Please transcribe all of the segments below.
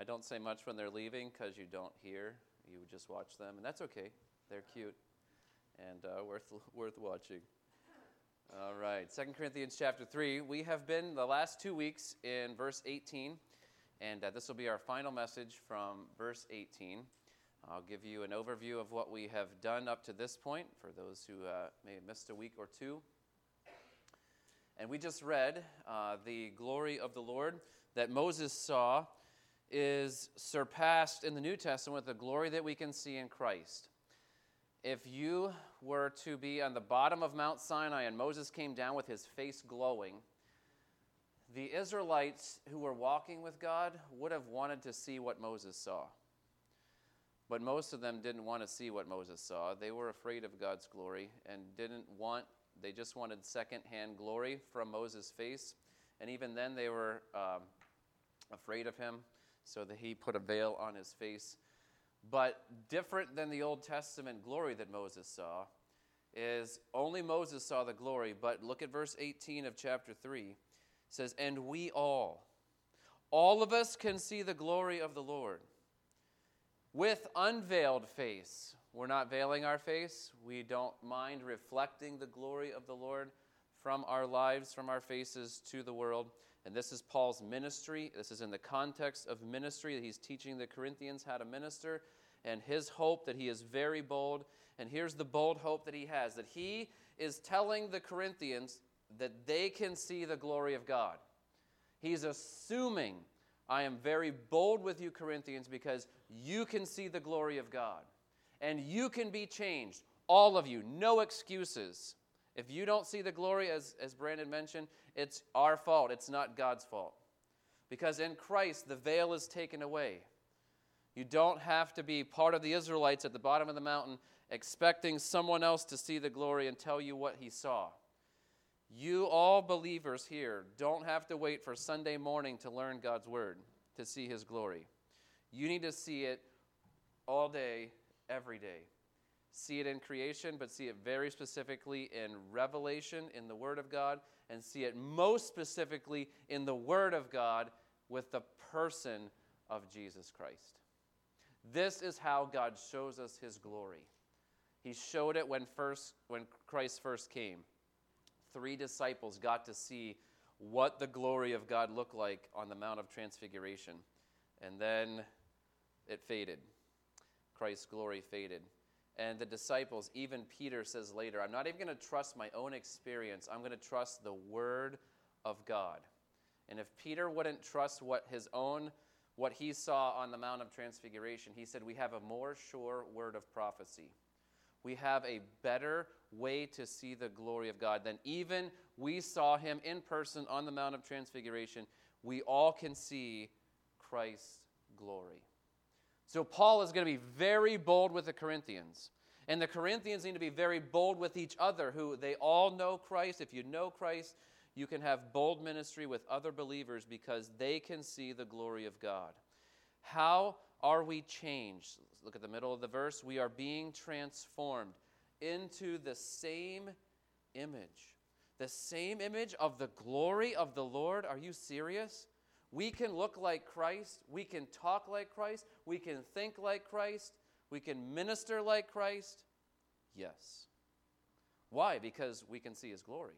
I don't say much when they're leaving because you don't hear. You just watch them, and that's okay. They're cute and uh, worth, worth watching. All right, Second Corinthians chapter 3. We have been the last two weeks in verse 18, and uh, this will be our final message from verse 18. I'll give you an overview of what we have done up to this point for those who uh, may have missed a week or two. And we just read uh, the glory of the Lord that Moses saw is surpassed in the New Testament with the glory that we can see in Christ. If you were to be on the bottom of Mount Sinai and Moses came down with his face glowing, the Israelites who were walking with God would have wanted to see what Moses saw. But most of them didn't want to see what Moses saw. They were afraid of God's glory and didn't want, they just wanted secondhand glory from Moses' face. And even then, they were um, afraid of him, so that he put a veil on his face. But different than the Old Testament glory that Moses saw is only Moses saw the glory. But look at verse 18 of chapter 3. It says, And we all, all of us can see the glory of the Lord with unveiled face. We're not veiling our face. We don't mind reflecting the glory of the Lord from our lives, from our faces to the world. And this is Paul's ministry. This is in the context of ministry that he's teaching the Corinthians how to minister and his hope that he is very bold. And here's the bold hope that he has that he is telling the Corinthians that they can see the glory of God. He's assuming, I am very bold with you, Corinthians, because you can see the glory of God. And you can be changed. All of you, no excuses. If you don't see the glory, as, as Brandon mentioned, it's our fault. It's not God's fault. Because in Christ, the veil is taken away. You don't have to be part of the Israelites at the bottom of the mountain expecting someone else to see the glory and tell you what he saw. You, all believers here, don't have to wait for Sunday morning to learn God's word, to see his glory. You need to see it all day, every day see it in creation, but see it very specifically in revelation in the Word of God, and see it most specifically in the Word of God with the person of Jesus Christ. This is how God shows us his glory. He showed it when first when Christ first came. Three disciples got to see what the glory of God looked like on the Mount of Transfiguration. And then it faded. Christ's glory faded. And the disciples, even Peter says later, I'm not even going to trust my own experience. I'm going to trust the Word of God. And if Peter wouldn't trust what his own, what he saw on the Mount of Transfiguration, he said, We have a more sure word of prophecy. We have a better way to see the glory of God than even we saw him in person on the Mount of Transfiguration. We all can see Christ's glory. So Paul is going to be very bold with the Corinthians. And the Corinthians need to be very bold with each other, who they all know Christ. If you know Christ, you can have bold ministry with other believers because they can see the glory of God. How are we changed? Look at the middle of the verse. We are being transformed into the same image. The same image of the glory of the Lord. Are you serious? We can look like Christ. We can talk like Christ. We can think like Christ. We can minister like Christ. Yes. Why? Because we can see his glory.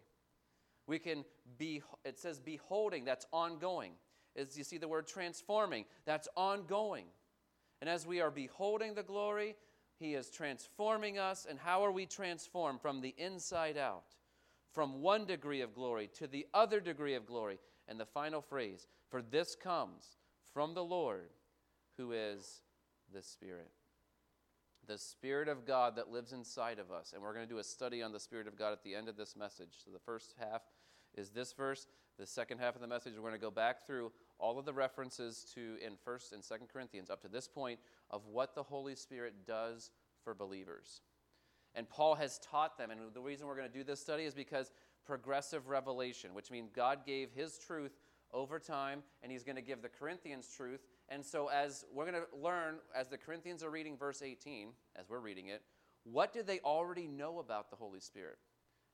We can be, it says beholding, that's ongoing. As you see the word transforming, that's ongoing. And as we are beholding the glory, he is transforming us. And how are we transformed? From the inside out, from one degree of glory to the other degree of glory. And the final phrase, for this comes from the Lord who is the Spirit. The Spirit of God that lives inside of us. And we're going to do a study on the Spirit of God at the end of this message. So the first half is this verse. The second half of the message, we're going to go back through all of the references to in 1st and 2nd Corinthians up to this point of what the Holy Spirit does for believers. And Paul has taught them. And the reason we're going to do this study is because progressive revelation, which means God gave his truth over time, and he's going to give the Corinthians truth. And so, as we're going to learn, as the Corinthians are reading verse 18, as we're reading it, what did they already know about the Holy Spirit?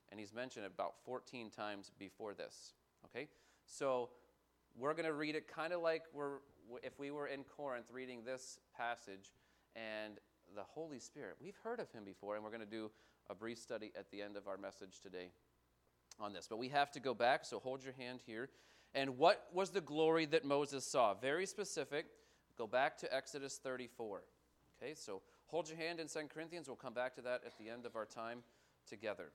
And he's mentioned about 14 times before this. Okay? So, we're going to read it kind of like we're, if we were in Corinth reading this passage, and the Holy Spirit, we've heard of him before, and we're going to do a brief study at the end of our message today on this. But we have to go back, so hold your hand here. And what was the glory that Moses saw? Very specific. Go back to Exodus 34. Okay, so hold your hand in 2 Corinthians. We'll come back to that at the end of our time together.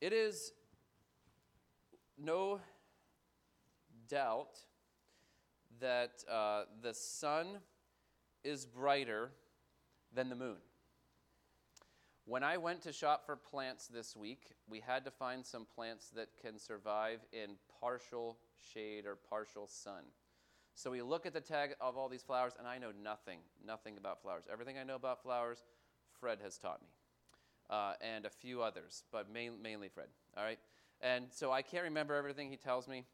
It is no doubt that uh, the sun is brighter than the moon. When I went to shop for plants this week, we had to find some plants that can survive in partial shade or partial sun. So we look at the tag of all these flowers, and I know nothing, nothing about flowers. Everything I know about flowers, Fred has taught me, uh, and a few others, but main, mainly Fred. All right, and so I can't remember everything he tells me,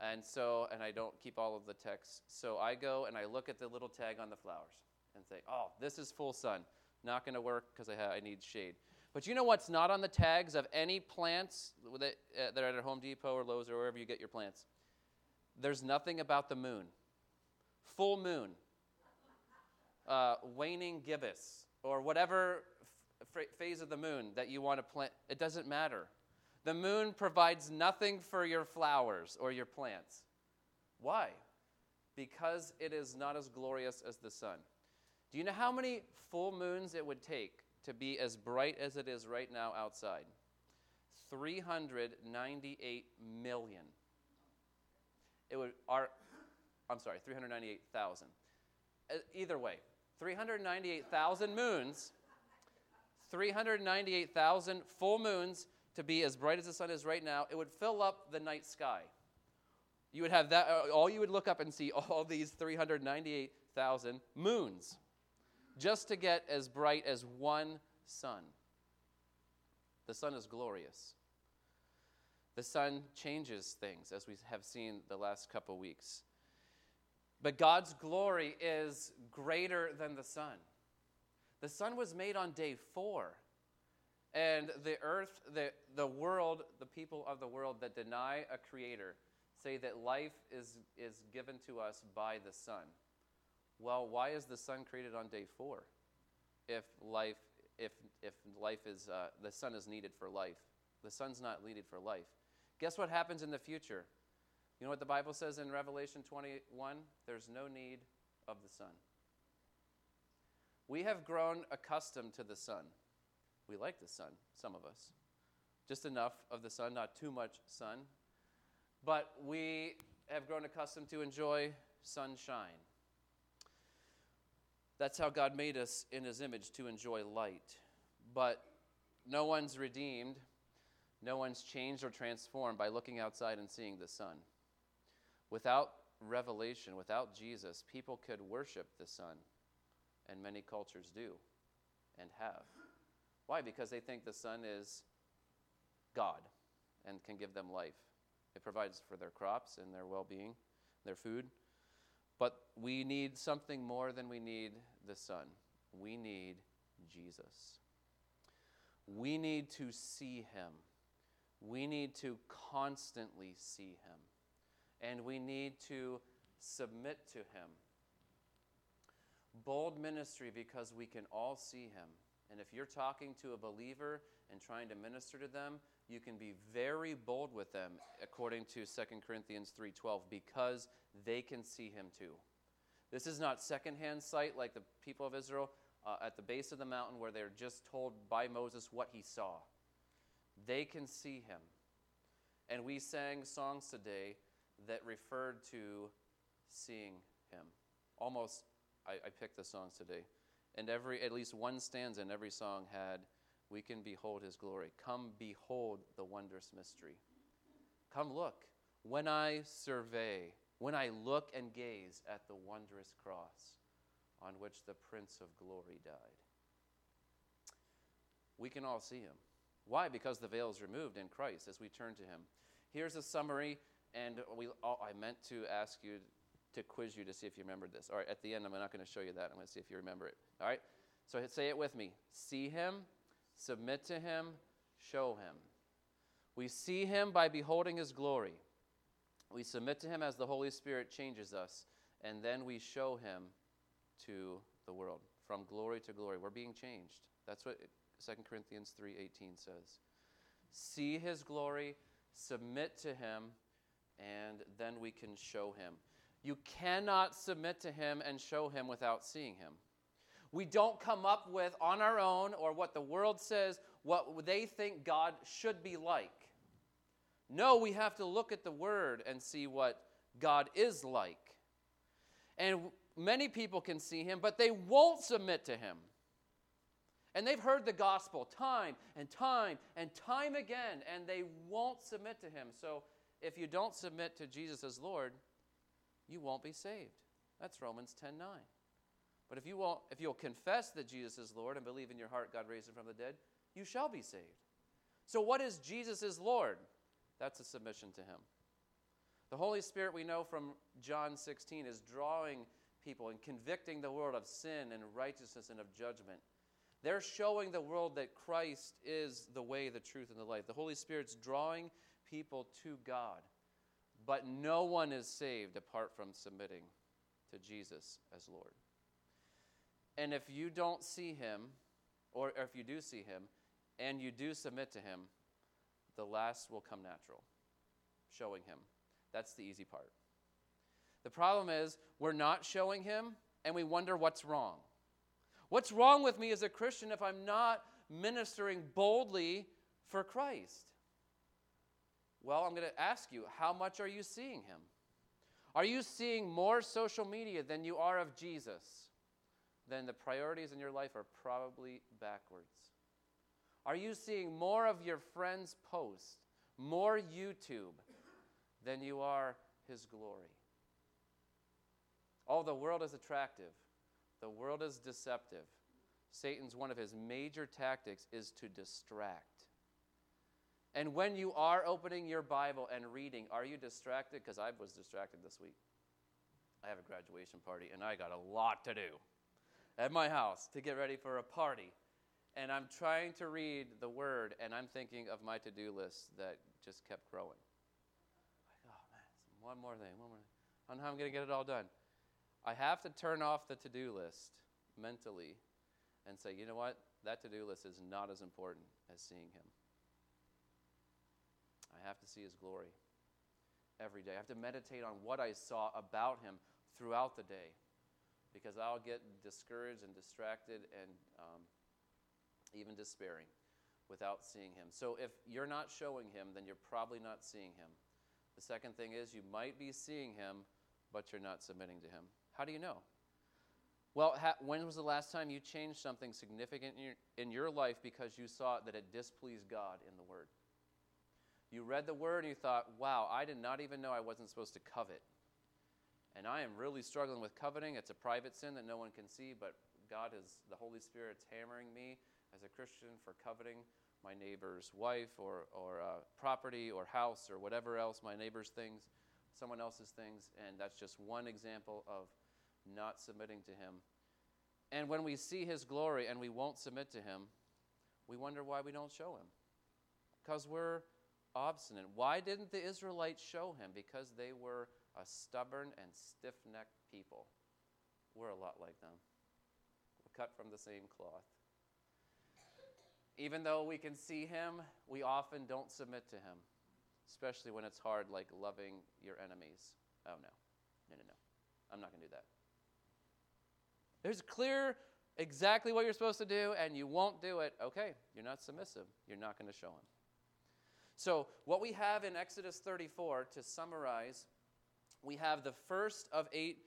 and so and I don't keep all of the texts. So I go and I look at the little tag on the flowers and say, "Oh, this is full sun. Not going to work because I, ha- I need shade." But you know what's not on the tags of any plants that, uh, that are at Home Depot or Lowe's or wherever you get your plants? There's nothing about the moon full moon, uh, waning gibbous, or whatever f- phase of the moon that you want to plant. It doesn't matter. The moon provides nothing for your flowers or your plants. Why? Because it is not as glorious as the sun. Do you know how many full moons it would take to be as bright as it is right now outside? 398 million. It would our I'm sorry, 398,000. Uh, either way, 398,000 moons, 398,000 full moons to be as bright as the sun is right now, it would fill up the night sky. You would have that, uh, all you would look up and see all these 398,000 moons just to get as bright as one sun. The sun is glorious. The sun changes things, as we have seen the last couple weeks. But God's glory is greater than the sun. The sun was made on day four. And the earth, the, the world, the people of the world that deny a creator say that life is, is given to us by the sun. Well, why is the sun created on day four if life, if, if life is, uh, the sun is needed for life? The sun's not needed for life. Guess what happens in the future? You know what the Bible says in Revelation 21? There's no need of the sun. We have grown accustomed to the sun. We like the sun, some of us. Just enough of the sun, not too much sun. But we have grown accustomed to enjoy sunshine. That's how God made us in His image to enjoy light. But no one's redeemed, no one's changed or transformed by looking outside and seeing the sun. Without revelation, without Jesus, people could worship the sun, and many cultures do and have. Why? Because they think the sun is God and can give them life. It provides for their crops and their well being, their food. But we need something more than we need the sun. We need Jesus. We need to see him. We need to constantly see him and we need to submit to Him. Bold ministry because we can all see Him. And if you're talking to a believer and trying to minister to them, you can be very bold with them according to 2 Corinthians 3:12 because they can see him too. This is not secondhand sight like the people of Israel uh, at the base of the mountain where they're just told by Moses what he saw. They can see him. And we sang songs today that referred to seeing him. Almost, I, I picked the songs today. And every, at least one stanza in every song had, We can behold his glory. Come behold the wondrous mystery. Come look. When I survey, when I look and gaze at the wondrous cross on which the Prince of Glory died. We can all see him. Why? Because the veil is removed in Christ as we turn to him. Here's a summary and we, I meant to ask you to quiz you to see if you remembered this. All right, at the end, I'm not going to show you that. I'm going to see if you remember it. All right? So say it with me see him, submit to him, show him. We see him by beholding his glory. We submit to Him as the Holy Spirit changes us, and then we show Him to the world from glory to glory. We're being changed. That's what 2 Corinthians 3:18 says. See his glory, submit to him, and then we can show him. You cannot submit to him and show him without seeing him. We don't come up with on our own or what the world says what they think God should be like. No, we have to look at the word and see what God is like. And many people can see him, but they won't submit to him. And they've heard the gospel time and time and time again, and they won't submit to him. So if you don't submit to Jesus as Lord, you won't be saved. That's Romans 10 9. But if you won't, if you'll confess that Jesus is Lord and believe in your heart God raised him from the dead, you shall be saved. So what is Jesus is Lord? That's a submission to him. The Holy Spirit, we know from John 16, is drawing people and convicting the world of sin and righteousness and of judgment. They're showing the world that Christ is the way, the truth, and the life. The Holy Spirit's drawing people to God. But no one is saved apart from submitting to Jesus as Lord. And if you don't see him, or if you do see him, and you do submit to him, the last will come natural, showing him. That's the easy part. The problem is, we're not showing him, and we wonder what's wrong. What's wrong with me as a Christian if I'm not ministering boldly for Christ? Well, I'm going to ask you, how much are you seeing him? Are you seeing more social media than you are of Jesus? Then the priorities in your life are probably backwards. Are you seeing more of your friends' posts, more YouTube, than you are his glory? Oh, the world is attractive. The world is deceptive. Satan's one of his major tactics is to distract. And when you are opening your Bible and reading, are you distracted? Because I was distracted this week. I have a graduation party, and I got a lot to do at my house to get ready for a party. And I'm trying to read the word, and I'm thinking of my to do list that just kept growing. Like, oh man, one more thing, one more thing. I don't know how I'm going to get it all done. I have to turn off the to do list mentally and say, you know what? That to do list is not as important as seeing Him. I have to see His glory every day. I have to meditate on what I saw about Him throughout the day because I'll get discouraged and distracted and um, even despairing without seeing Him. So if you're not showing Him, then you're probably not seeing Him. The second thing is you might be seeing Him, but you're not submitting to Him. How do you know? Well, ha- when was the last time you changed something significant in your, in your life because you saw that it displeased God in the Word? You read the Word and you thought, wow, I did not even know I wasn't supposed to covet. And I am really struggling with coveting. It's a private sin that no one can see, but God is, the Holy Spirit's hammering me as a Christian for coveting my neighbor's wife or, or uh, property or house or whatever else, my neighbor's things, someone else's things. And that's just one example of not submitting to Him. And when we see His glory and we won't submit to Him, we wonder why we don't show Him. Because we're obstinate. Why didn't the Israelites show Him? Because they were a stubborn and stiff necked people. We're a lot like them. We're cut from the same cloth. Even though we can see Him, we often don't submit to Him, especially when it's hard, like loving your enemies. Oh, no. No, no, no. I'm not going to do that. There's clear exactly what you're supposed to do, and you won't do it. Okay, you're not submissive. You're not going to show him. So, what we have in Exodus 34, to summarize, we have the first of eight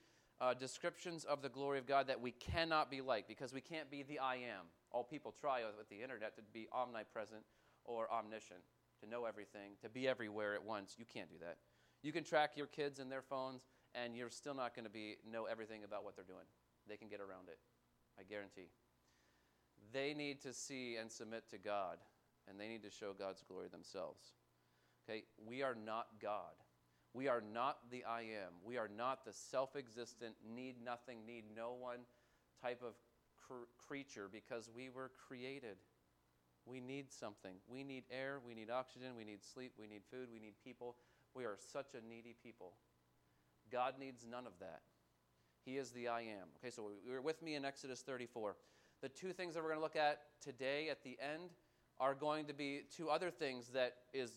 uh, descriptions of the glory of God that we cannot be like because we can't be the I am. All people try with the internet to be omnipresent or omniscient, to know everything, to be everywhere at once. You can't do that. You can track your kids and their phones, and you're still not going to be know everything about what they're doing they can get around it. I guarantee. They need to see and submit to God, and they need to show God's glory themselves. Okay? We are not God. We are not the I am. We are not the self existent, need nothing, need no one type of cr- creature because we were created. We need something. We need air, we need oxygen, we need sleep, we need food, we need people. We are such a needy people. God needs none of that. He is the I am. Okay, so you're with me in Exodus 34. The two things that we're going to look at today at the end are going to be two other things that is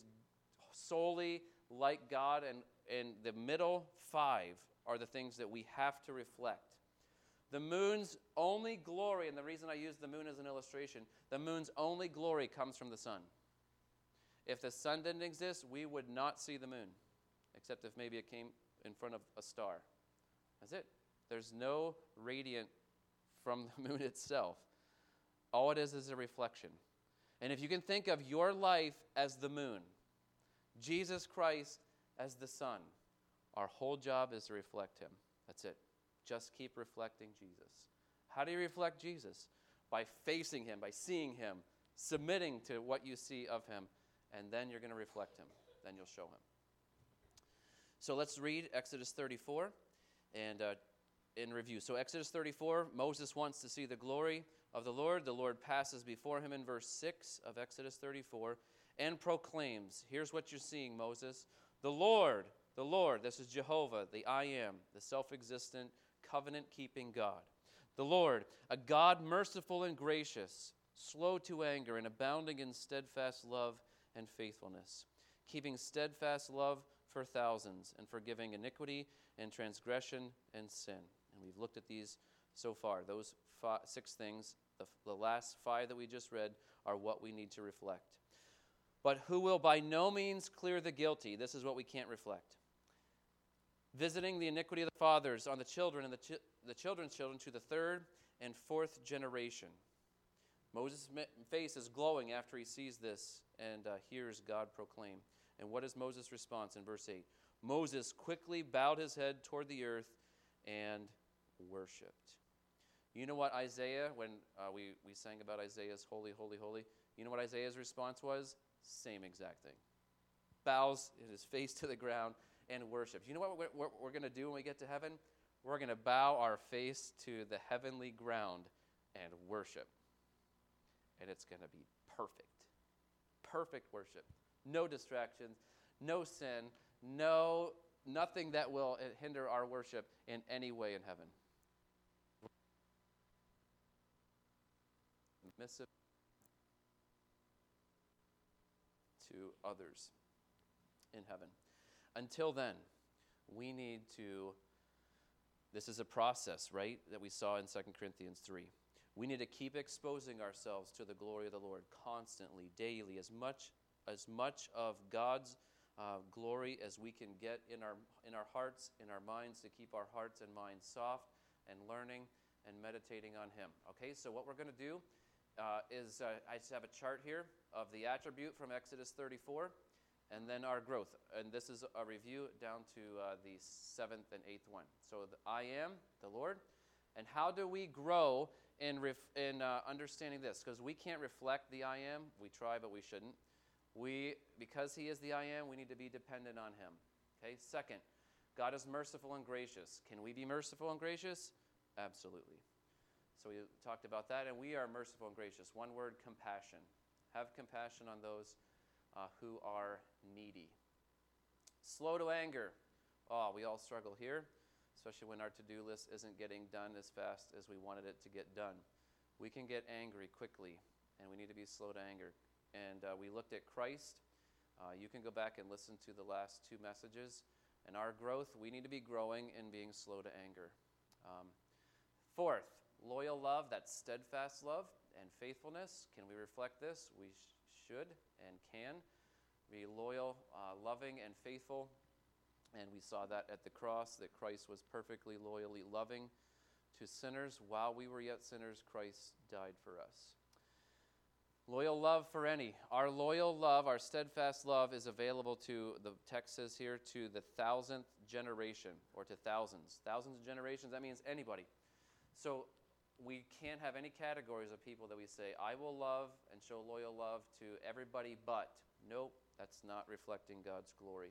solely like God, and, and the middle five are the things that we have to reflect. The moon's only glory, and the reason I use the moon as an illustration, the moon's only glory comes from the sun. If the sun didn't exist, we would not see the moon, except if maybe it came in front of a star. That's it. There's no radiant from the moon itself. All it is is a reflection. And if you can think of your life as the moon, Jesus Christ as the sun, our whole job is to reflect him. That's it. Just keep reflecting Jesus. How do you reflect Jesus? By facing him, by seeing him, submitting to what you see of him, and then you're going to reflect him. Then you'll show him. So let's read Exodus 34 and uh, in review. So, Exodus 34, Moses wants to see the glory of the Lord. The Lord passes before him in verse 6 of Exodus 34 and proclaims Here's what you're seeing, Moses. The Lord, the Lord, this is Jehovah, the I am, the self existent, covenant keeping God. The Lord, a God merciful and gracious, slow to anger, and abounding in steadfast love and faithfulness, keeping steadfast love for thousands, and forgiving iniquity and transgression and sin. And we've looked at these so far. Those five, six things, the, the last five that we just read, are what we need to reflect. But who will by no means clear the guilty? This is what we can't reflect. Visiting the iniquity of the fathers on the children and the, chi- the children's children to the third and fourth generation. Moses' face is glowing after he sees this and uh, hears God proclaim. And what is Moses' response in verse 8? Moses quickly bowed his head toward the earth and worshiped. You know what Isaiah, when uh, we, we sang about Isaiah's holy, holy, holy, you know what Isaiah's response was? Same exact thing. Bows his face to the ground and worships. You know what we're, we're going to do when we get to heaven? We're going to bow our face to the heavenly ground and worship. And it's going to be perfect. Perfect worship. No distractions, no sin, no nothing that will eh, hinder our worship in any way in heaven. Submissive to others in heaven. Until then, we need to this is a process, right, that we saw in 2 Corinthians 3. We need to keep exposing ourselves to the glory of the Lord constantly, daily, as much as much of God's uh, glory as we can get in our, in our hearts, in our minds, to keep our hearts and minds soft and learning and meditating on Him. Okay, so what we're going to do uh, is uh, I just have a chart here of the attribute from Exodus 34 and then our growth. And this is a review down to uh, the seventh and eighth one. So I am, the Lord. And how do we grow in, ref- in uh, understanding this? Because we can't reflect the I am. We try, but we shouldn't. We, because He is the I am, we need to be dependent on Him. Okay. Second, God is merciful and gracious. Can we be merciful and gracious? Absolutely. So we talked about that, and we are merciful and gracious. One word: compassion. Have compassion on those uh, who are needy. Slow to anger. Oh, we all struggle here, especially when our to-do list isn't getting done as fast as we wanted it to get done. We can get angry quickly, and we need to be slow to anger and uh, we looked at Christ. Uh, you can go back and listen to the last two messages. And our growth, we need to be growing in being slow to anger. Um, fourth, loyal love, that's steadfast love and faithfulness. Can we reflect this? We sh- should and can be loyal, uh, loving, and faithful. And we saw that at the cross, that Christ was perfectly loyally loving to sinners. While we were yet sinners, Christ died for us. Loyal love for any. Our loyal love, our steadfast love, is available to, the text says here, to the thousandth generation, or to thousands. Thousands of generations, that means anybody. So we can't have any categories of people that we say, I will love and show loyal love to everybody but. Nope, that's not reflecting God's glory.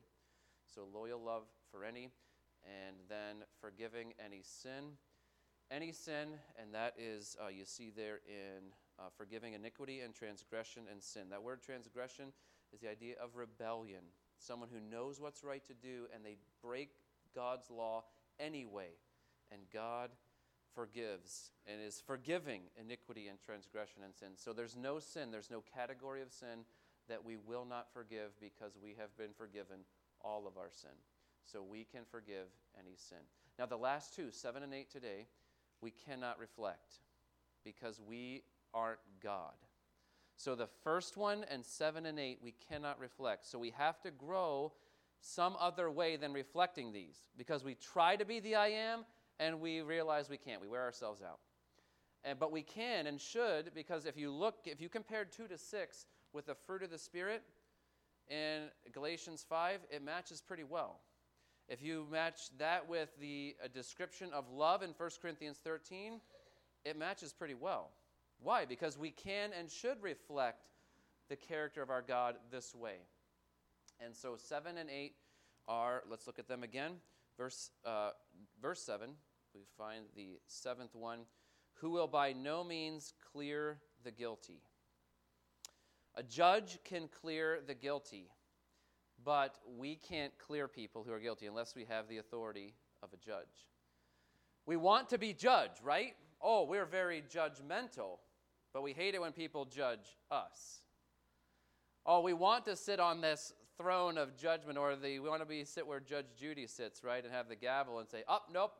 So loyal love for any, and then forgiving any sin. Any sin, and that is, uh, you see there in uh, forgiving iniquity and transgression and sin. That word transgression is the idea of rebellion. someone who knows what's right to do and they break God's law anyway. And God forgives and is forgiving iniquity and transgression and sin. So there's no sin, there's no category of sin that we will not forgive because we have been forgiven all of our sin. So we can forgive any sin. Now, the last two, 7 and 8 today, we cannot reflect because we aren't God. So the first one and 7 and 8, we cannot reflect. So we have to grow some other way than reflecting these because we try to be the I am and we realize we can't. We wear ourselves out. And, but we can and should because if you look, if you compare 2 to 6 with the fruit of the Spirit in Galatians 5, it matches pretty well. If you match that with the description of love in 1 Corinthians 13, it matches pretty well. Why? Because we can and should reflect the character of our God this way. And so 7 and 8 are, let's look at them again. Verse, uh, verse 7, we find the seventh one who will by no means clear the guilty. A judge can clear the guilty, but we can't clear people who are guilty unless we have the authority of a judge. We want to be judged, right? Oh, we're very judgmental, but we hate it when people judge us. Oh, we want to sit on this throne of judgment, or the, we want to be sit where Judge Judy sits, right, and have the gavel and say, "Up, oh, nope,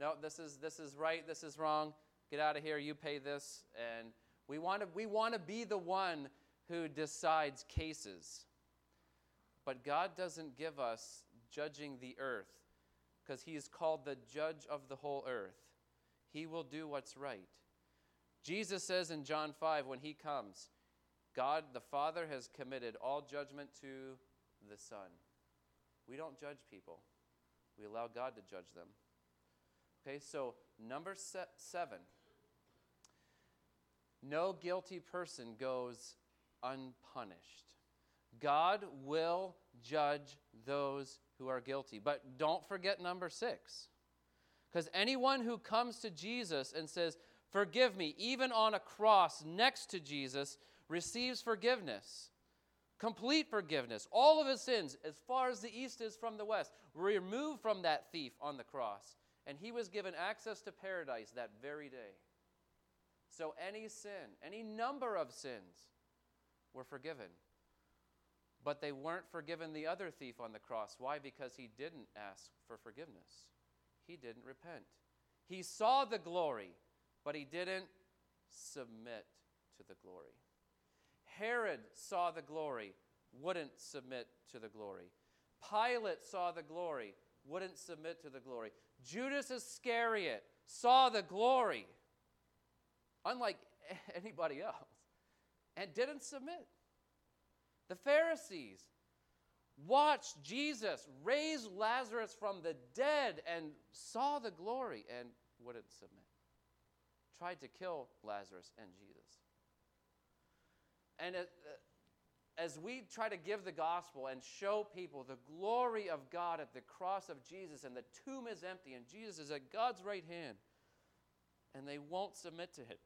no, this is this is right, this is wrong. Get out of here. You pay this." And we want to we want to be the one who decides cases. But God doesn't give us judging the earth because he is called the judge of the whole earth. He will do what's right. Jesus says in John 5 when he comes, God the Father has committed all judgment to the Son. We don't judge people, we allow God to judge them. Okay, so number se- seven no guilty person goes unpunished. God will judge those who are guilty. But don't forget number six. Because anyone who comes to Jesus and says, Forgive me, even on a cross next to Jesus, receives forgiveness. Complete forgiveness. All of his sins, as far as the east is from the west, were removed from that thief on the cross. And he was given access to paradise that very day. So any sin, any number of sins, were forgiven. But they weren't forgiven the other thief on the cross. Why? Because he didn't ask for forgiveness, he didn't repent. He saw the glory, but he didn't submit to the glory. Herod saw the glory, wouldn't submit to the glory. Pilate saw the glory, wouldn't submit to the glory. Judas Iscariot saw the glory, unlike anybody else, and didn't submit. The Pharisees watched Jesus raise Lazarus from the dead and saw the glory and wouldn't submit. Tried to kill Lazarus and Jesus. And it, uh, as we try to give the gospel and show people the glory of God at the cross of Jesus, and the tomb is empty, and Jesus is at God's right hand, and they won't submit to it,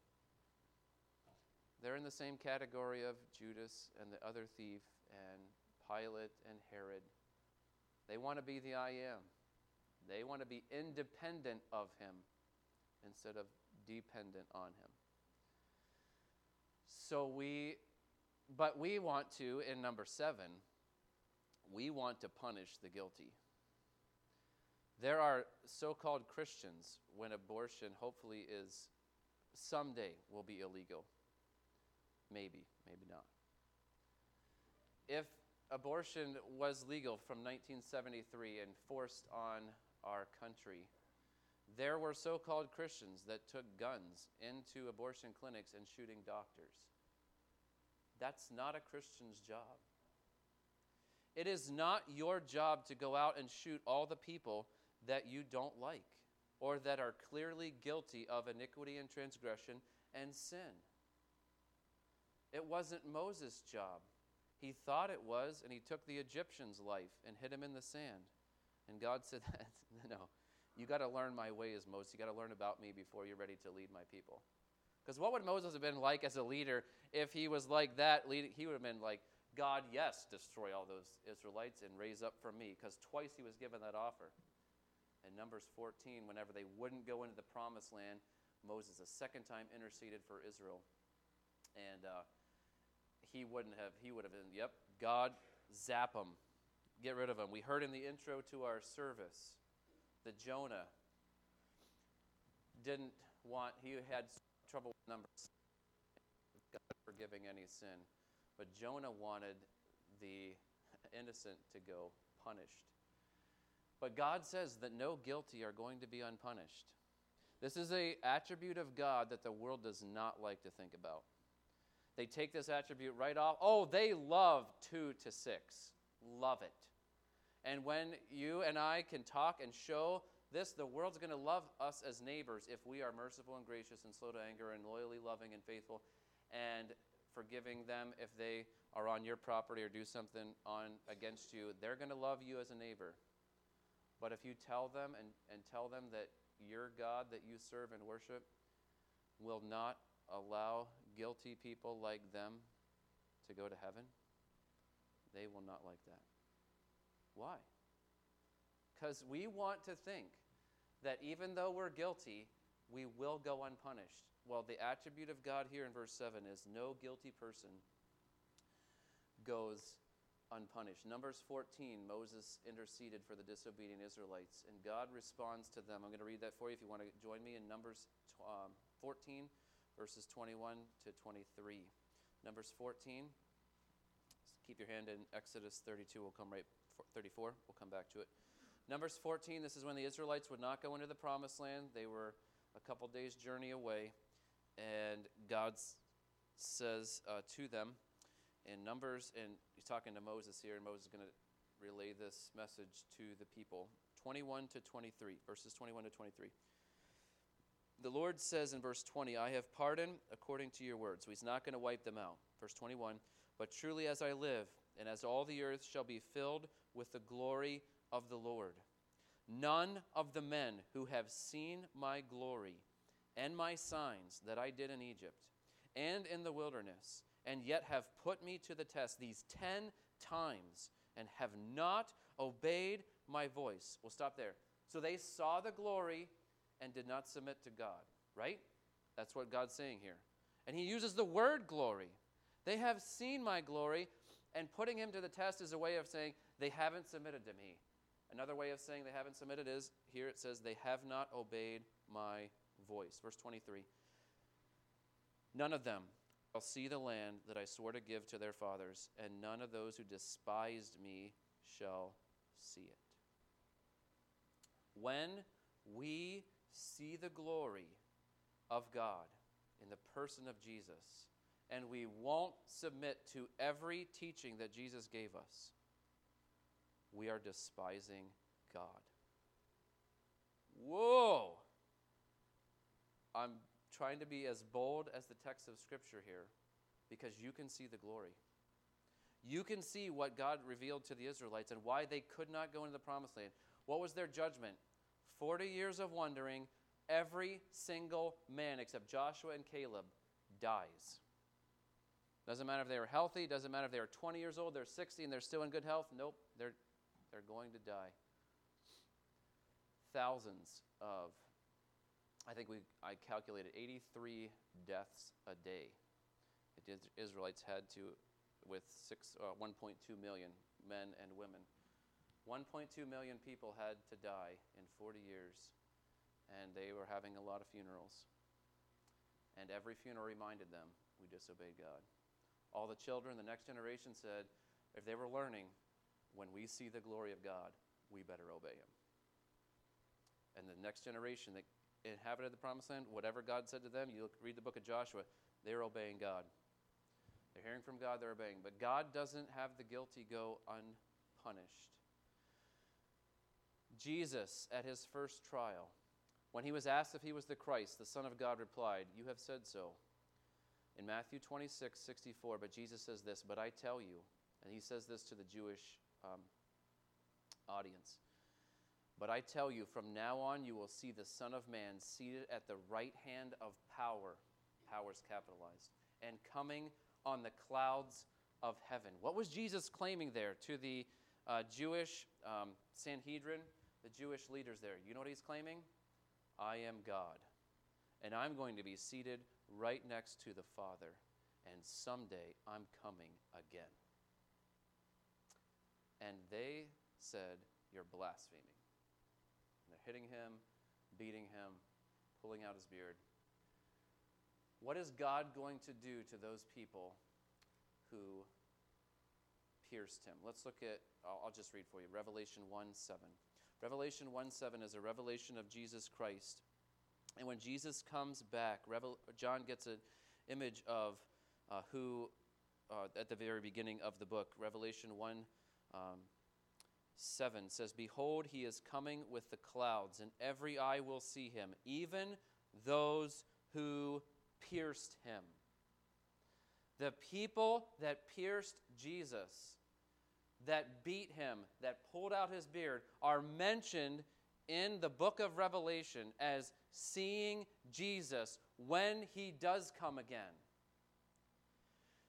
they're in the same category of Judas and the other thief and Pilate and Herod. They want to be the I am. They want to be independent of him instead of dependent on him. So we, but we want to, in number seven, we want to punish the guilty. There are so called Christians when abortion hopefully is someday will be illegal. Maybe, maybe not. If abortion was legal from 1973 and forced on our country, there were so called Christians that took guns into abortion clinics and shooting doctors. That's not a Christian's job. It is not your job to go out and shoot all the people that you don't like or that are clearly guilty of iniquity and transgression and sin. It wasn't Moses' job. He thought it was, and he took the Egyptian's life and hid him in the sand. And God said, No, you got to learn my ways, Moses. You got to learn about me before you're ready to lead my people. Because what would Moses have been like as a leader if he was like that? He would have been like God, yes, destroy all those Israelites and raise up for me, because twice he was given that offer. In Numbers 14, whenever they wouldn't go into the promised land, Moses a second time interceded for Israel. And uh, he wouldn't have, he would have been, yep, God, zap them, get rid of them. We heard in the intro to our service that Jonah didn't want, he had trouble with numbers, God forgiving any sin. But Jonah wanted the innocent to go punished. But God says that no guilty are going to be unpunished. This is a attribute of God that the world does not like to think about. They take this attribute right off. Oh, they love 2 to 6. Love it. And when you and I can talk and show this, the world's going to love us as neighbors if we are merciful and gracious and slow to anger and loyally loving and faithful and forgiving them if they are on your property or do something on against you. They're going to love you as a neighbor. But if you tell them and, and tell them that your God that you serve and worship will not allow guilty people like them to go to heaven, they will not like that. Why? Because we want to think that even though we're guilty, we will go unpunished. Well, the attribute of God here in verse 7 is no guilty person goes unpunished. Numbers 14, Moses interceded for the disobedient Israelites, and God responds to them. I'm going to read that for you if you want to join me in Numbers um, 14, verses 21 to 23. Numbers 14. Keep your hand in Exodus 32. We'll come right 34. We'll come back to it. Numbers 14, this is when the Israelites would not go into the promised land. They were a couple days' journey away. And God says uh, to them in Numbers, and he's talking to Moses here, and Moses is going to relay this message to the people 21 to 23, verses 21 to 23. The Lord says in verse 20, I have pardoned according to your words. So he's not going to wipe them out. Verse 21, but truly as I live, and as all the earth shall be filled with the glory of the Lord. None of the men who have seen my glory and my signs that I did in Egypt and in the wilderness, and yet have put me to the test these ten times and have not obeyed my voice. We'll stop there. So they saw the glory and did not submit to God, right? That's what God's saying here. And he uses the word glory. They have seen my glory, and putting him to the test is a way of saying they haven't submitted to me. Another way of saying they haven't submitted is here it says, they have not obeyed my voice. Verse 23 None of them shall see the land that I swore to give to their fathers, and none of those who despised me shall see it. When we see the glory of God in the person of Jesus, and we won't submit to every teaching that Jesus gave us, we are despising God. Whoa! I'm trying to be as bold as the text of Scripture here because you can see the glory. You can see what God revealed to the Israelites and why they could not go into the promised land. What was their judgment? 40 years of wandering, every single man except Joshua and Caleb dies. Doesn't matter if they were healthy, doesn't matter if they were 20 years old, they're 60 and they're still in good health. Nope, they're they're going to die. Thousands of, I think we, I calculated 83 deaths a day. The Israelites had to, with six, uh, 1.2 million men and women. 1.2 million people had to die in 40 years, and they were having a lot of funerals. And every funeral reminded them, we disobeyed God. All the children, the next generation said, if they were learning, when we see the glory of God, we better obey him. And the next generation that inhabited the promised land, whatever God said to them, you look, read the book of Joshua, they're obeying God. They're hearing from God, they're obeying. But God doesn't have the guilty go unpunished. Jesus, at his first trial, when he was asked if he was the Christ, the Son of God replied, You have said so. In Matthew 26, 64, but Jesus says this, But I tell you, and he says this to the Jewish um, audience. But I tell you, from now on, you will see the Son of Man seated at the right hand of power, powers capitalized, and coming on the clouds of heaven. What was Jesus claiming there to the uh, Jewish um, Sanhedrin, the Jewish leaders there? You know what he's claiming? I am God, and I'm going to be seated right next to the Father, and someday I'm coming again. And they said, You're blaspheming. And they're hitting him, beating him, pulling out his beard. What is God going to do to those people who pierced him? Let's look at, I'll, just read for you Revelation 1 7. Revelation 1 7 is a revelation of Jesus Christ. And when Jesus comes back, John gets an image of uh, who, uh, at the very beginning of the book, Revelation 1 um, 7 says, Behold, he is coming with the clouds, and every eye will see him, even those who pierced him. The people that pierced Jesus, that beat him, that pulled out his beard, are mentioned in the book of Revelation as seeing Jesus when he does come again.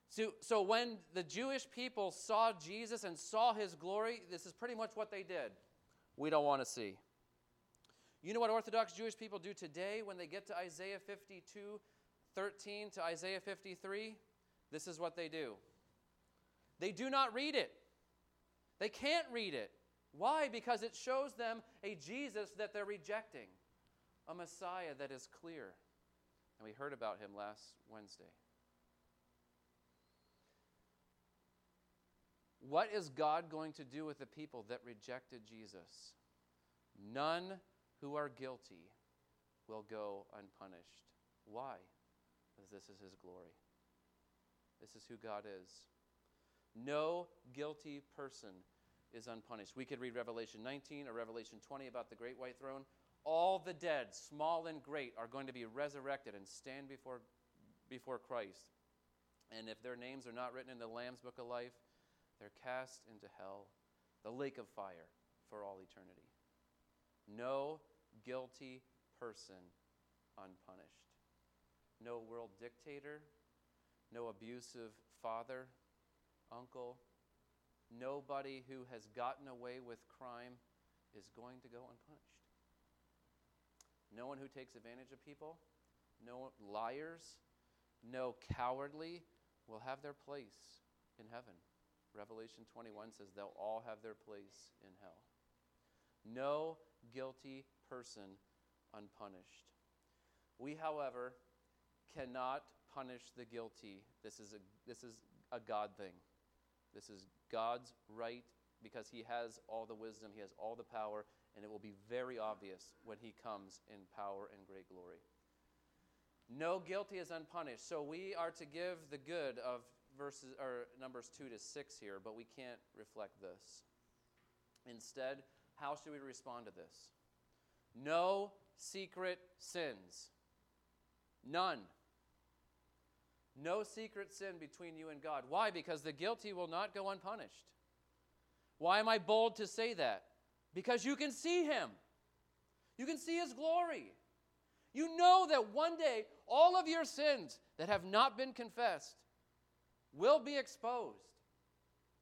So, so when the Jewish people saw Jesus and saw his glory, this is pretty much what they did. We don't want to see. You know what Orthodox Jewish people do today when they get to Isaiah 52 13 to Isaiah 53? This is what they do. They do not read it. They can't read it. Why? Because it shows them a Jesus that they're rejecting, a Messiah that is clear. And we heard about him last Wednesday. What is God going to do with the people that rejected Jesus? None who are guilty will go unpunished. Why? Because this is his glory. This is who God is. No guilty person is unpunished. We could read Revelation 19 or Revelation 20 about the great white throne. All the dead, small and great, are going to be resurrected and stand before, before Christ. And if their names are not written in the Lamb's book of life, they're cast into hell, the lake of fire, for all eternity. No guilty person unpunished. No world dictator, no abusive father, uncle, nobody who has gotten away with crime is going to go unpunished. No one who takes advantage of people, no liars, no cowardly will have their place in heaven. Revelation 21 says they'll all have their place in hell. No guilty person unpunished. We, however, cannot punish the guilty. This is a, this is a God thing. This is God's right because He has all the wisdom, He has all the power, and it will be very obvious when He comes in power and great glory. No guilty is unpunished. So we are to give the good of verses or numbers 2 to 6 here, but we can't reflect this. Instead, how should we respond to this? No secret sins. None. No secret sin between you and God. Why? Because the guilty will not go unpunished. Why am I bold to say that? Because you can see him. You can see his glory. You know that one day all of your sins that have not been confessed will be exposed.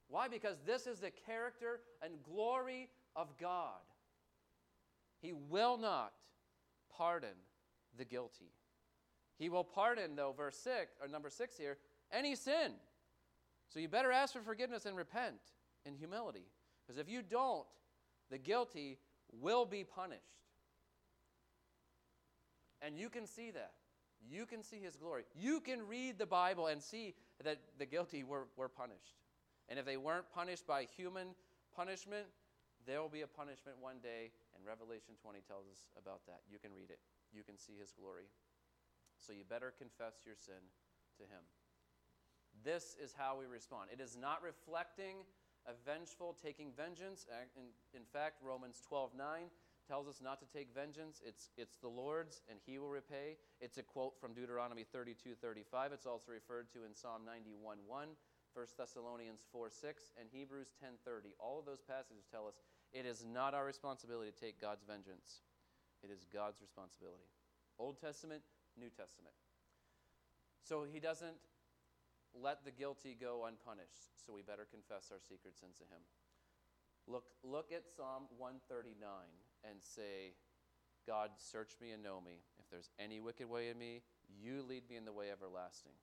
Why? Because this is the character and glory of God. He will not pardon the guilty. He will pardon, though, verse 6, or number 6 here, any sin. So you better ask for forgiveness and repent in humility. Because if you don't, the guilty will be punished. And you can see that. You can see his glory. You can read the Bible and see that the guilty were, were punished. And if they weren't punished by human punishment, there will be a punishment one day, and Revelation 20 tells us about that. You can read it, you can see his glory. So you better confess your sin to him. This is how we respond. It is not reflecting a vengeful taking vengeance. In, in fact, Romans 12 9 tells us not to take vengeance. It's, it's the Lord's, and He will repay. It's a quote from Deuteronomy 32 35. It's also referred to in Psalm 91 1, 1 Thessalonians 4 6, and Hebrews 10 30. All of those passages tell us it is not our responsibility to take God's vengeance, it is God's responsibility. Old Testament, New Testament. So He doesn't let the guilty go unpunished, so we better confess our secret sins to Him. Look, look at Psalm 139 and say, God, search me and know me. If there's any wicked way in me, you lead me in the way everlasting.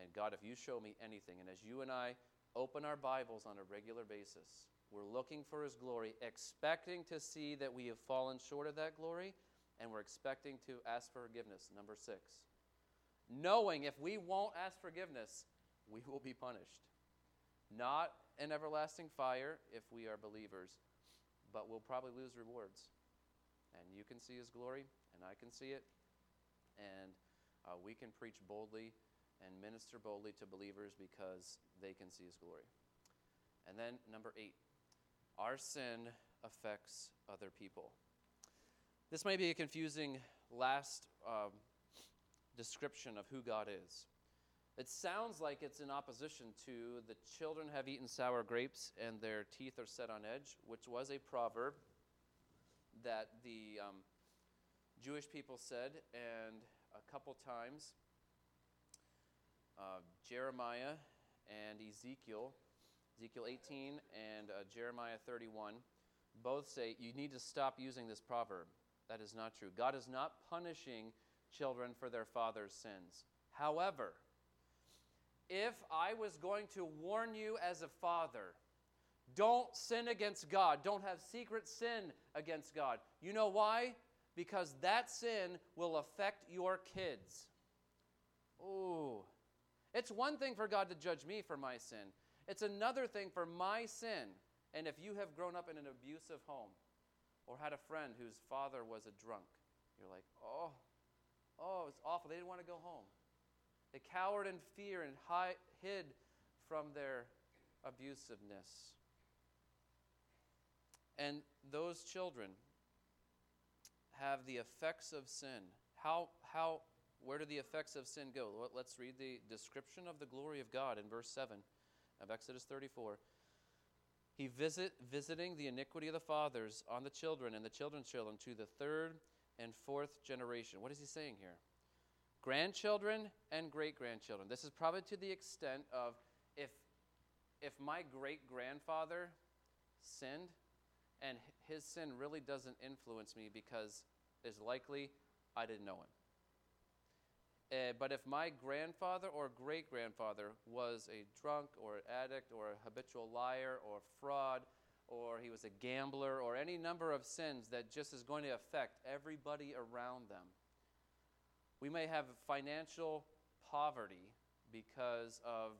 And God, if you show me anything, and as you and I open our Bibles on a regular basis, we're looking for His glory, expecting to see that we have fallen short of that glory, and we're expecting to ask for forgiveness. Number six. Knowing if we won't ask forgiveness, we will be punished. Not an everlasting fire if we are believers, but we'll probably lose rewards. And you can see His glory, and I can see it, and uh, we can preach boldly and minister boldly to believers because they can see His glory. And then, number eight, our sin affects other people. This might be a confusing last um, description of who God is. It sounds like it's in opposition to the children have eaten sour grapes and their teeth are set on edge, which was a proverb that the um, Jewish people said, and a couple times uh, Jeremiah and Ezekiel, Ezekiel 18 and uh, Jeremiah 31, both say you need to stop using this proverb. That is not true. God is not punishing children for their father's sins. However, if I was going to warn you as a father, don't sin against God. Don't have secret sin against God. You know why? Because that sin will affect your kids. Ooh. It's one thing for God to judge me for my sin, it's another thing for my sin. And if you have grown up in an abusive home or had a friend whose father was a drunk, you're like, oh, oh, it's awful. They didn't want to go home. They cowered in fear and hid from their abusiveness. And those children have the effects of sin. How, how, where do the effects of sin go? Let's read the description of the glory of God in verse 7 of Exodus 34. He visit, visiting the iniquity of the fathers on the children and the children's children to the third and fourth generation. What is he saying here? Grandchildren and great grandchildren. This is probably to the extent of if, if my great grandfather sinned, and his sin really doesn't influence me because it's likely I didn't know him. Uh, but if my grandfather or great grandfather was a drunk or an addict or a habitual liar or fraud or he was a gambler or any number of sins that just is going to affect everybody around them, we may have financial poverty because of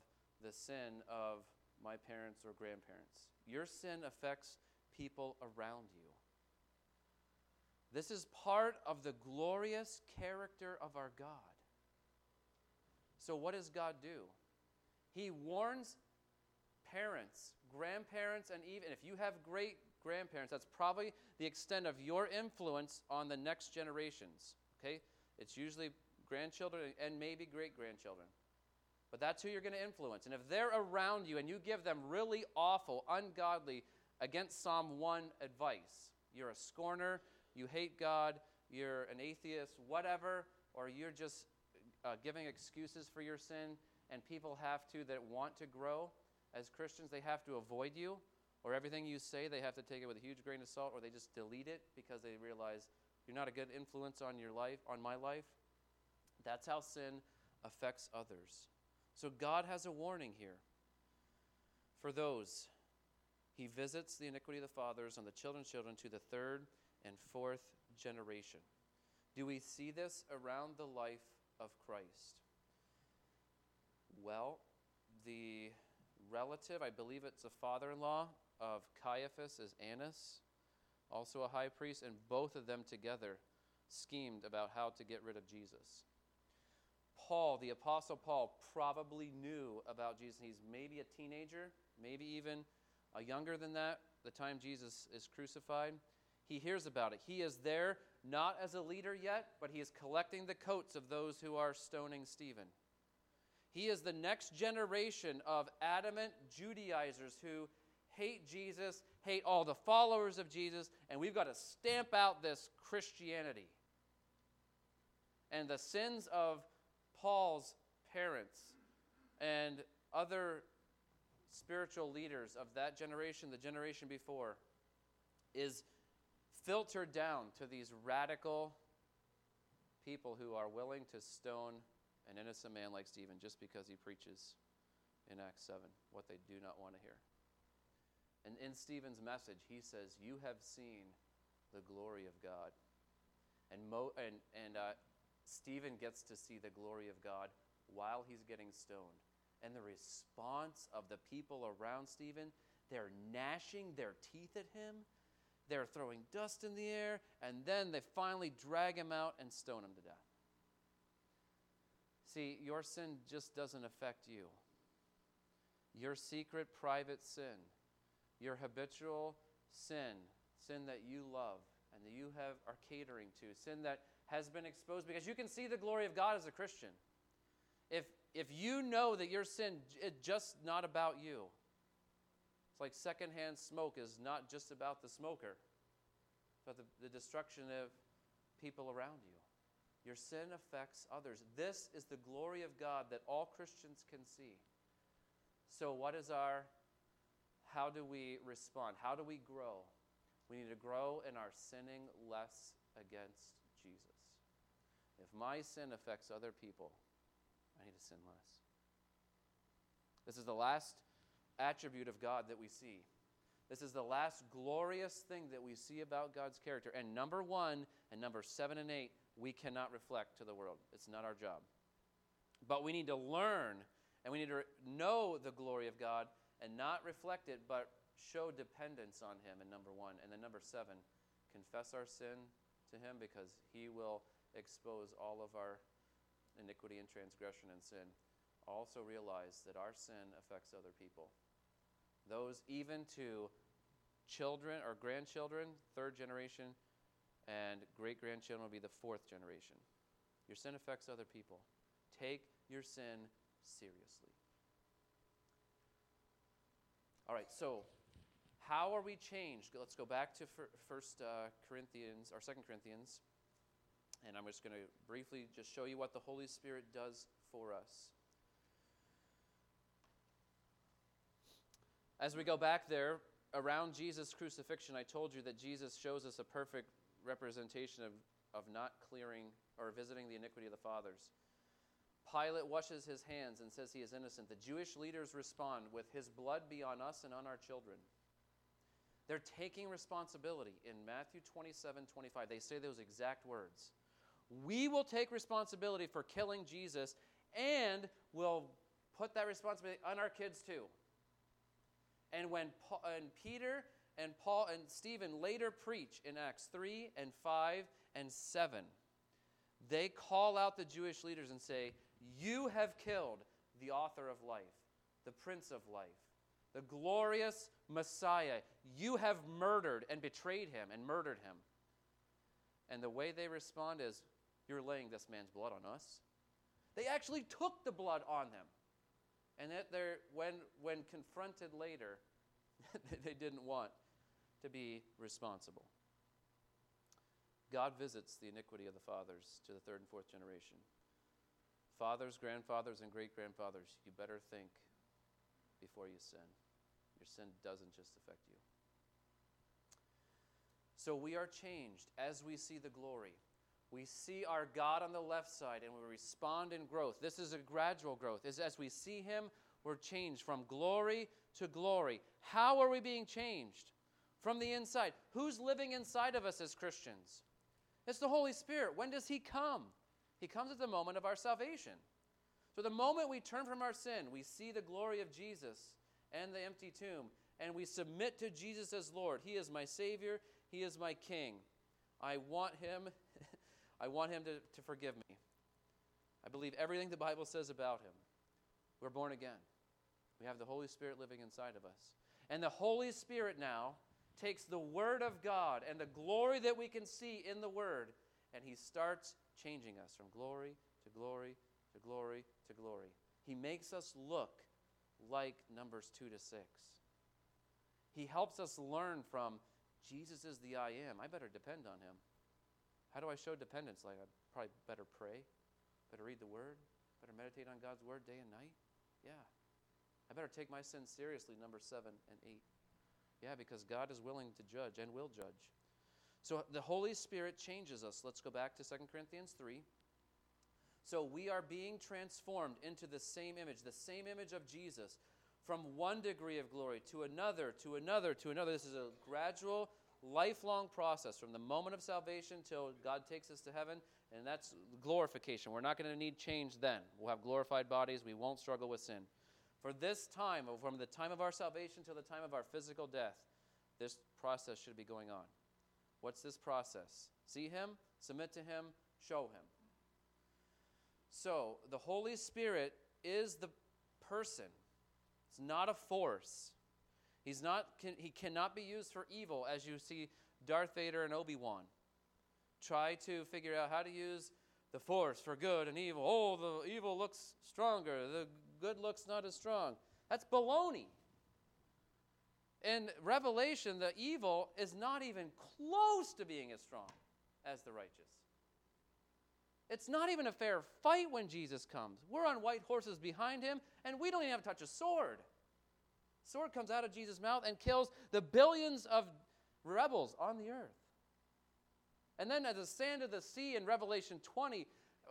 the sin of my parents or grandparents. Your sin affects people around you. This is part of the glorious character of our God. So, what does God do? He warns parents, grandparents, and even if you have great grandparents, that's probably the extent of your influence on the next generations. Okay? It's usually grandchildren and maybe great grandchildren. But that's who you're going to influence. And if they're around you and you give them really awful, ungodly, against Psalm 1 advice. You're a scorner, you hate God, you're an atheist, whatever, or you're just uh, giving excuses for your sin, and people have to, that want to grow as Christians, they have to avoid you, or everything you say, they have to take it with a huge grain of salt, or they just delete it because they realize you're not a good influence on your life, on my life. That's how sin affects others. So God has a warning here for those he visits the iniquity of the fathers on the children's children to the third and fourth generation. Do we see this around the life of Christ? Well, the relative, I believe it's a father in law of Caiaphas, is Annas, also a high priest, and both of them together schemed about how to get rid of Jesus. Paul, the Apostle Paul, probably knew about Jesus. He's maybe a teenager, maybe even younger than that, the time Jesus is crucified. He hears about it. He is there not as a leader yet, but he is collecting the coats of those who are stoning Stephen. He is the next generation of adamant Judaizers who hate Jesus, hate all the followers of Jesus, and we've got to stamp out this Christianity. And the sins of Paul's parents and other spiritual leaders of that generation, the generation before, is filtered down to these radical people who are willing to stone an innocent man like Stephen just because he preaches in Acts 7 what they do not want to hear. And in Stephen's message, he says, You have seen the glory of God. And, Mo, and, and uh, Stephen gets to see the glory of God while he's getting stoned. And the response of the people around Stephen, they're gnashing their teeth at him. They're throwing dust in the air, and then they finally drag him out and stone him to death. See, your sin just doesn't affect you. Your secret, private sin, your habitual sin, sin that you love and that you have are catering to, sin that has been exposed because you can see the glory of God as a Christian. If if you know that your sin is just not about you, it's like secondhand smoke is not just about the smoker, but the, the destruction of people around you. Your sin affects others. This is the glory of God that all Christians can see. So, what is our, how do we respond? How do we grow? We need to grow in our sinning less against Jesus. If my sin affects other people, I need to sin less. This is the last attribute of God that we see. This is the last glorious thing that we see about God's character. And number one and number seven and eight, we cannot reflect to the world. It's not our job. But we need to learn and we need to know the glory of God and not reflect it, but show dependence on Him in number one. And then number seven, confess our sin to Him because He will expose all of our iniquity and transgression and sin, also realize that our sin affects other people. Those even to children or grandchildren, third generation, and great grandchildren will be the fourth generation. Your sin affects other people. Take your sin seriously. All right, so how are we changed? Let's go back to First uh, Corinthians or Second Corinthians and I'm just going to briefly just show you what the Holy Spirit does for us. As we go back there, around Jesus' crucifixion, I told you that Jesus shows us a perfect representation of, of not clearing or visiting the iniquity of the fathers. Pilate washes his hands and says he is innocent. The Jewish leaders respond with, His blood be on us and on our children. They're taking responsibility. In Matthew 27 25, they say those exact words we will take responsibility for killing Jesus and we'll put that responsibility on our kids too. And when Paul, and Peter and Paul and Stephen later preach in Acts 3 and 5 and 7, they call out the Jewish leaders and say, You have killed the author of life, the prince of life, the glorious Messiah. You have murdered and betrayed him and murdered him. And the way they respond is, you're laying this man's blood on us. They actually took the blood on them. And that they're, when, when confronted later, they didn't want to be responsible. God visits the iniquity of the fathers to the third and fourth generation. Fathers, grandfathers, and great grandfathers, you better think before you sin. Your sin doesn't just affect you. So we are changed as we see the glory we see our God on the left side and we respond in growth. This is a gradual growth. As we see Him, we're changed from glory to glory. How are we being changed? From the inside. Who's living inside of us as Christians? It's the Holy Spirit. When does He come? He comes at the moment of our salvation. So, the moment we turn from our sin, we see the glory of Jesus and the empty tomb, and we submit to Jesus as Lord. He is my Savior, He is my King. I want Him I want him to, to forgive me. I believe everything the Bible says about him. We're born again. We have the Holy Spirit living inside of us. And the Holy Spirit now takes the Word of God and the glory that we can see in the Word, and He starts changing us from glory to glory to glory to glory. He makes us look like Numbers 2 to 6. He helps us learn from Jesus is the I am. I better depend on Him. How do I show dependence? Like, I probably better pray, better read the Word, better meditate on God's Word day and night. Yeah. I better take my sin seriously, number seven and eight. Yeah, because God is willing to judge and will judge. So the Holy Spirit changes us. Let's go back to 2 Corinthians 3. So we are being transformed into the same image, the same image of Jesus, from one degree of glory to another, to another, to another. This is a gradual, lifelong process from the moment of salvation till God takes us to heaven, and that's glorification. We're not going to need change then. We'll have glorified bodies, we won't struggle with sin. For this time, from the time of our salvation till the time of our physical death, this process should be going on. What's this process? See Him, submit to Him, show Him. So, the Holy Spirit is the person, it's not a force. He's not, can, he cannot be used for evil, as you see Darth Vader and Obi Wan. Try to figure out how to use the force for good and evil. Oh, the evil looks stronger, the good looks not as strong. That's baloney. In Revelation, the evil is not even close to being as strong as the righteous. It's not even a fair fight when Jesus comes. We're on white horses behind him, and we don't even have to touch a sword. Sword comes out of Jesus' mouth and kills the billions of rebels on the earth. And then, as the sand of the sea in Revelation 20,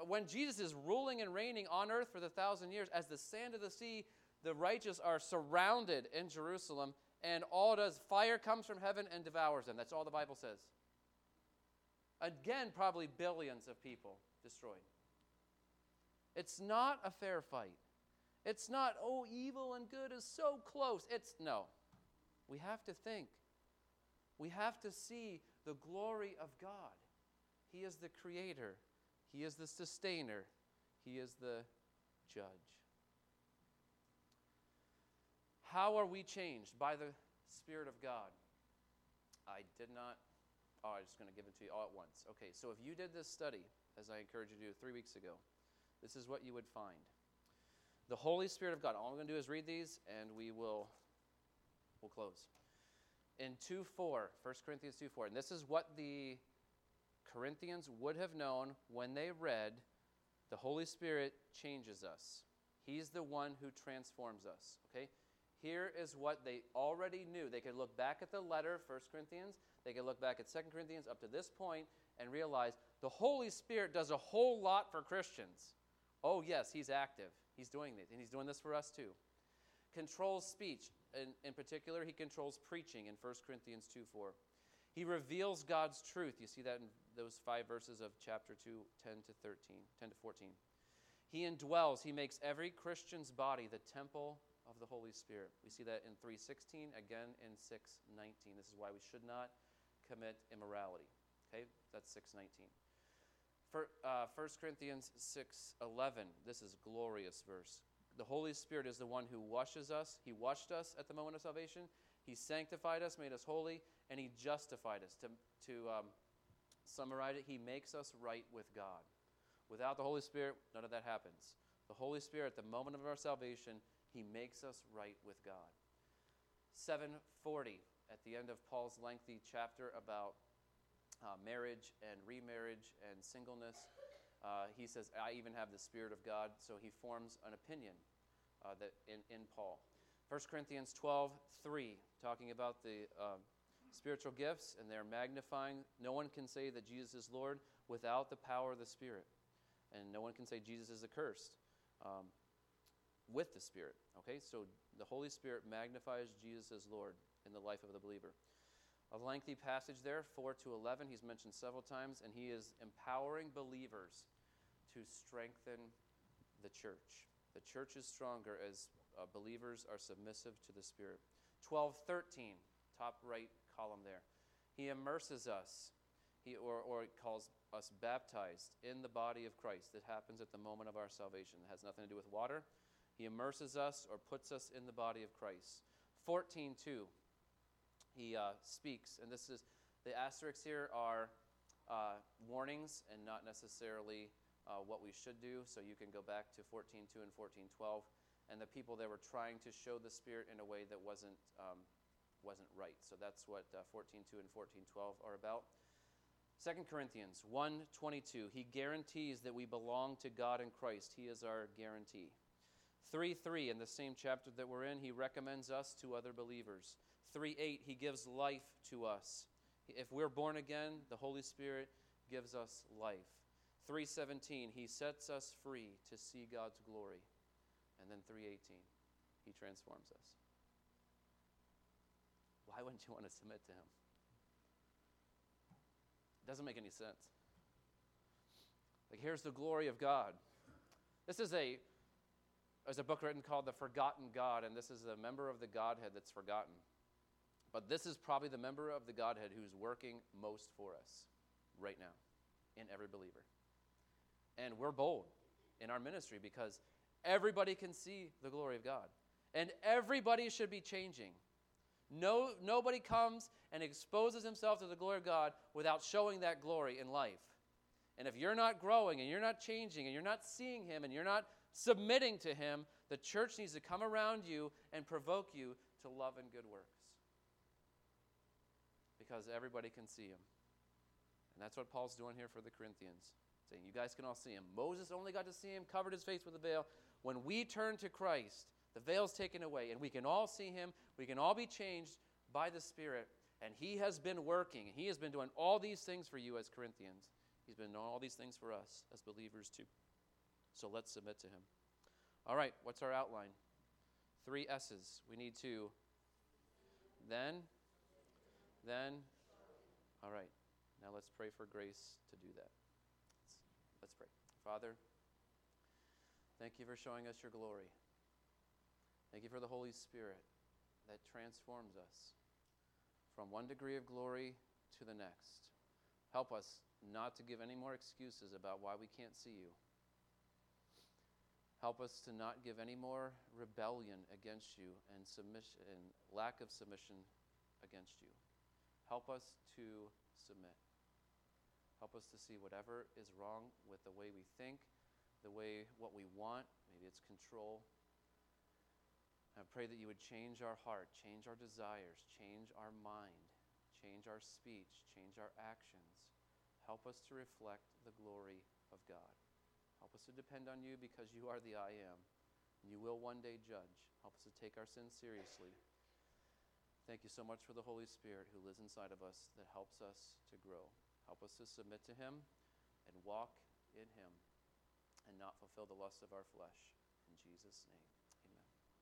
when Jesus is ruling and reigning on earth for the thousand years, as the sand of the sea, the righteous are surrounded in Jerusalem, and all does, fire comes from heaven and devours them. That's all the Bible says. Again, probably billions of people destroyed. It's not a fair fight. It's not, oh, evil and good is so close. It's no. We have to think. We have to see the glory of God. He is the creator, He is the sustainer, He is the judge. How are we changed? By the Spirit of God. I did not. Oh, I'm just going to give it to you all at once. Okay, so if you did this study, as I encouraged you to do three weeks ago, this is what you would find. The Holy Spirit of God. All I'm going to do is read these, and we will we'll close. In 2 4, 1 Corinthians 2 4, and this is what the Corinthians would have known when they read, the Holy Spirit changes us. He's the one who transforms us. Okay? Here is what they already knew. They could look back at the letter, 1 Corinthians, they could look back at 2 Corinthians up to this point and realize the Holy Spirit does a whole lot for Christians. Oh, yes, He's active. He's doing this, and He's doing this for us too. Controls speech. In, in particular, He controls preaching in 1 Corinthians 2 4. He reveals God's truth. You see that in those five verses of chapter 2, 10 to 13, 10 to 14. He indwells, he makes every Christian's body the temple of the Holy Spirit. We see that in 3:16, again in 6:19. This is why we should not commit immorality. Okay? That's 6:19. For uh, 1 Corinthians 6:11, this is a glorious verse. The Holy Spirit is the one who washes us. He washed us at the moment of salvation. He sanctified us, made us holy, and He justified us. To, to um, summarize it, He makes us right with God. Without the Holy Spirit, none of that happens. The Holy Spirit, at the moment of our salvation, He makes us right with God. 740, at the end of Paul's lengthy chapter about uh, marriage and remarriage and singleness, uh, he says, I even have the Spirit of God. So he forms an opinion uh, that in, in Paul. 1 Corinthians 12, 3, talking about the um, spiritual gifts, and they're magnifying. No one can say that Jesus is Lord without the power of the Spirit. And no one can say Jesus is accursed um, with the Spirit. Okay, so the Holy Spirit magnifies Jesus as Lord in the life of the believer. A lengthy passage there, 4 to 11, he's mentioned several times, and he is empowering believers to strengthen the church. The church is stronger as uh, believers are submissive to the Spirit. 12, 13, top right column there. He immerses us, he, or, or calls us baptized in the body of Christ. That happens at the moment of our salvation. It has nothing to do with water. He immerses us or puts us in the body of Christ. 14, 2, he uh, speaks, and this is the asterisks here are uh, warnings and not necessarily uh, what we should do. So you can go back to 14.2 and 14.12 and the people that were trying to show the Spirit in a way that wasn't, um, wasn't right. So that's what uh, 14.2 and 14.12 are about. 2 Corinthians 1.22, he guarantees that we belong to God in Christ. He is our guarantee. 3 3, in the same chapter that we're in, he recommends us to other believers. 3 8, he gives life to us. If we're born again, the Holy Spirit gives us life. 317, he sets us free to see God's glory. And then 318, he transforms us. Why wouldn't you want to submit to him? It doesn't make any sense. Like here's the glory of God. This is a there's a book written called The Forgotten God, and this is a member of the Godhead that's forgotten. But this is probably the member of the Godhead who's working most for us right now in every believer. And we're bold in our ministry because everybody can see the glory of God. And everybody should be changing. No, nobody comes and exposes himself to the glory of God without showing that glory in life. And if you're not growing and you're not changing and you're not seeing Him and you're not submitting to Him, the church needs to come around you and provoke you to love and good works. Because everybody can see Him. And that's what Paul's doing here for the Corinthians, saying, You guys can all see Him. Moses only got to see Him, covered his face with a veil. When we turn to Christ, the veil's taken away, and we can all see Him. We can all be changed by the Spirit. And He has been working, and He has been doing all these things for you as Corinthians. He's been doing all these things for us as believers too. So let's submit to Him. All right, what's our outline? Three S's. We need to then, then. All right, now let's pray for grace to do that. Let's, let's pray. Father, thank you for showing us your glory. Thank you for the Holy Spirit that transforms us from one degree of glory to the next. Help us not to give any more excuses about why we can't see you. Help us to not give any more rebellion against you and submission and lack of submission against you. Help us to submit. Help us to see whatever is wrong with the way we think, the way what we want, maybe it's control. I pray that you would change our heart, change our desires, change our mind, change our speech, change our actions. Help us to reflect the glory of God. Help us to depend on you because you are the I am. And you will one day judge. Help us to take our sins seriously. Thank you so much for the Holy Spirit who lives inside of us that helps us to grow. Help us to submit to Him and walk in Him and not fulfill the lusts of our flesh. In Jesus' name.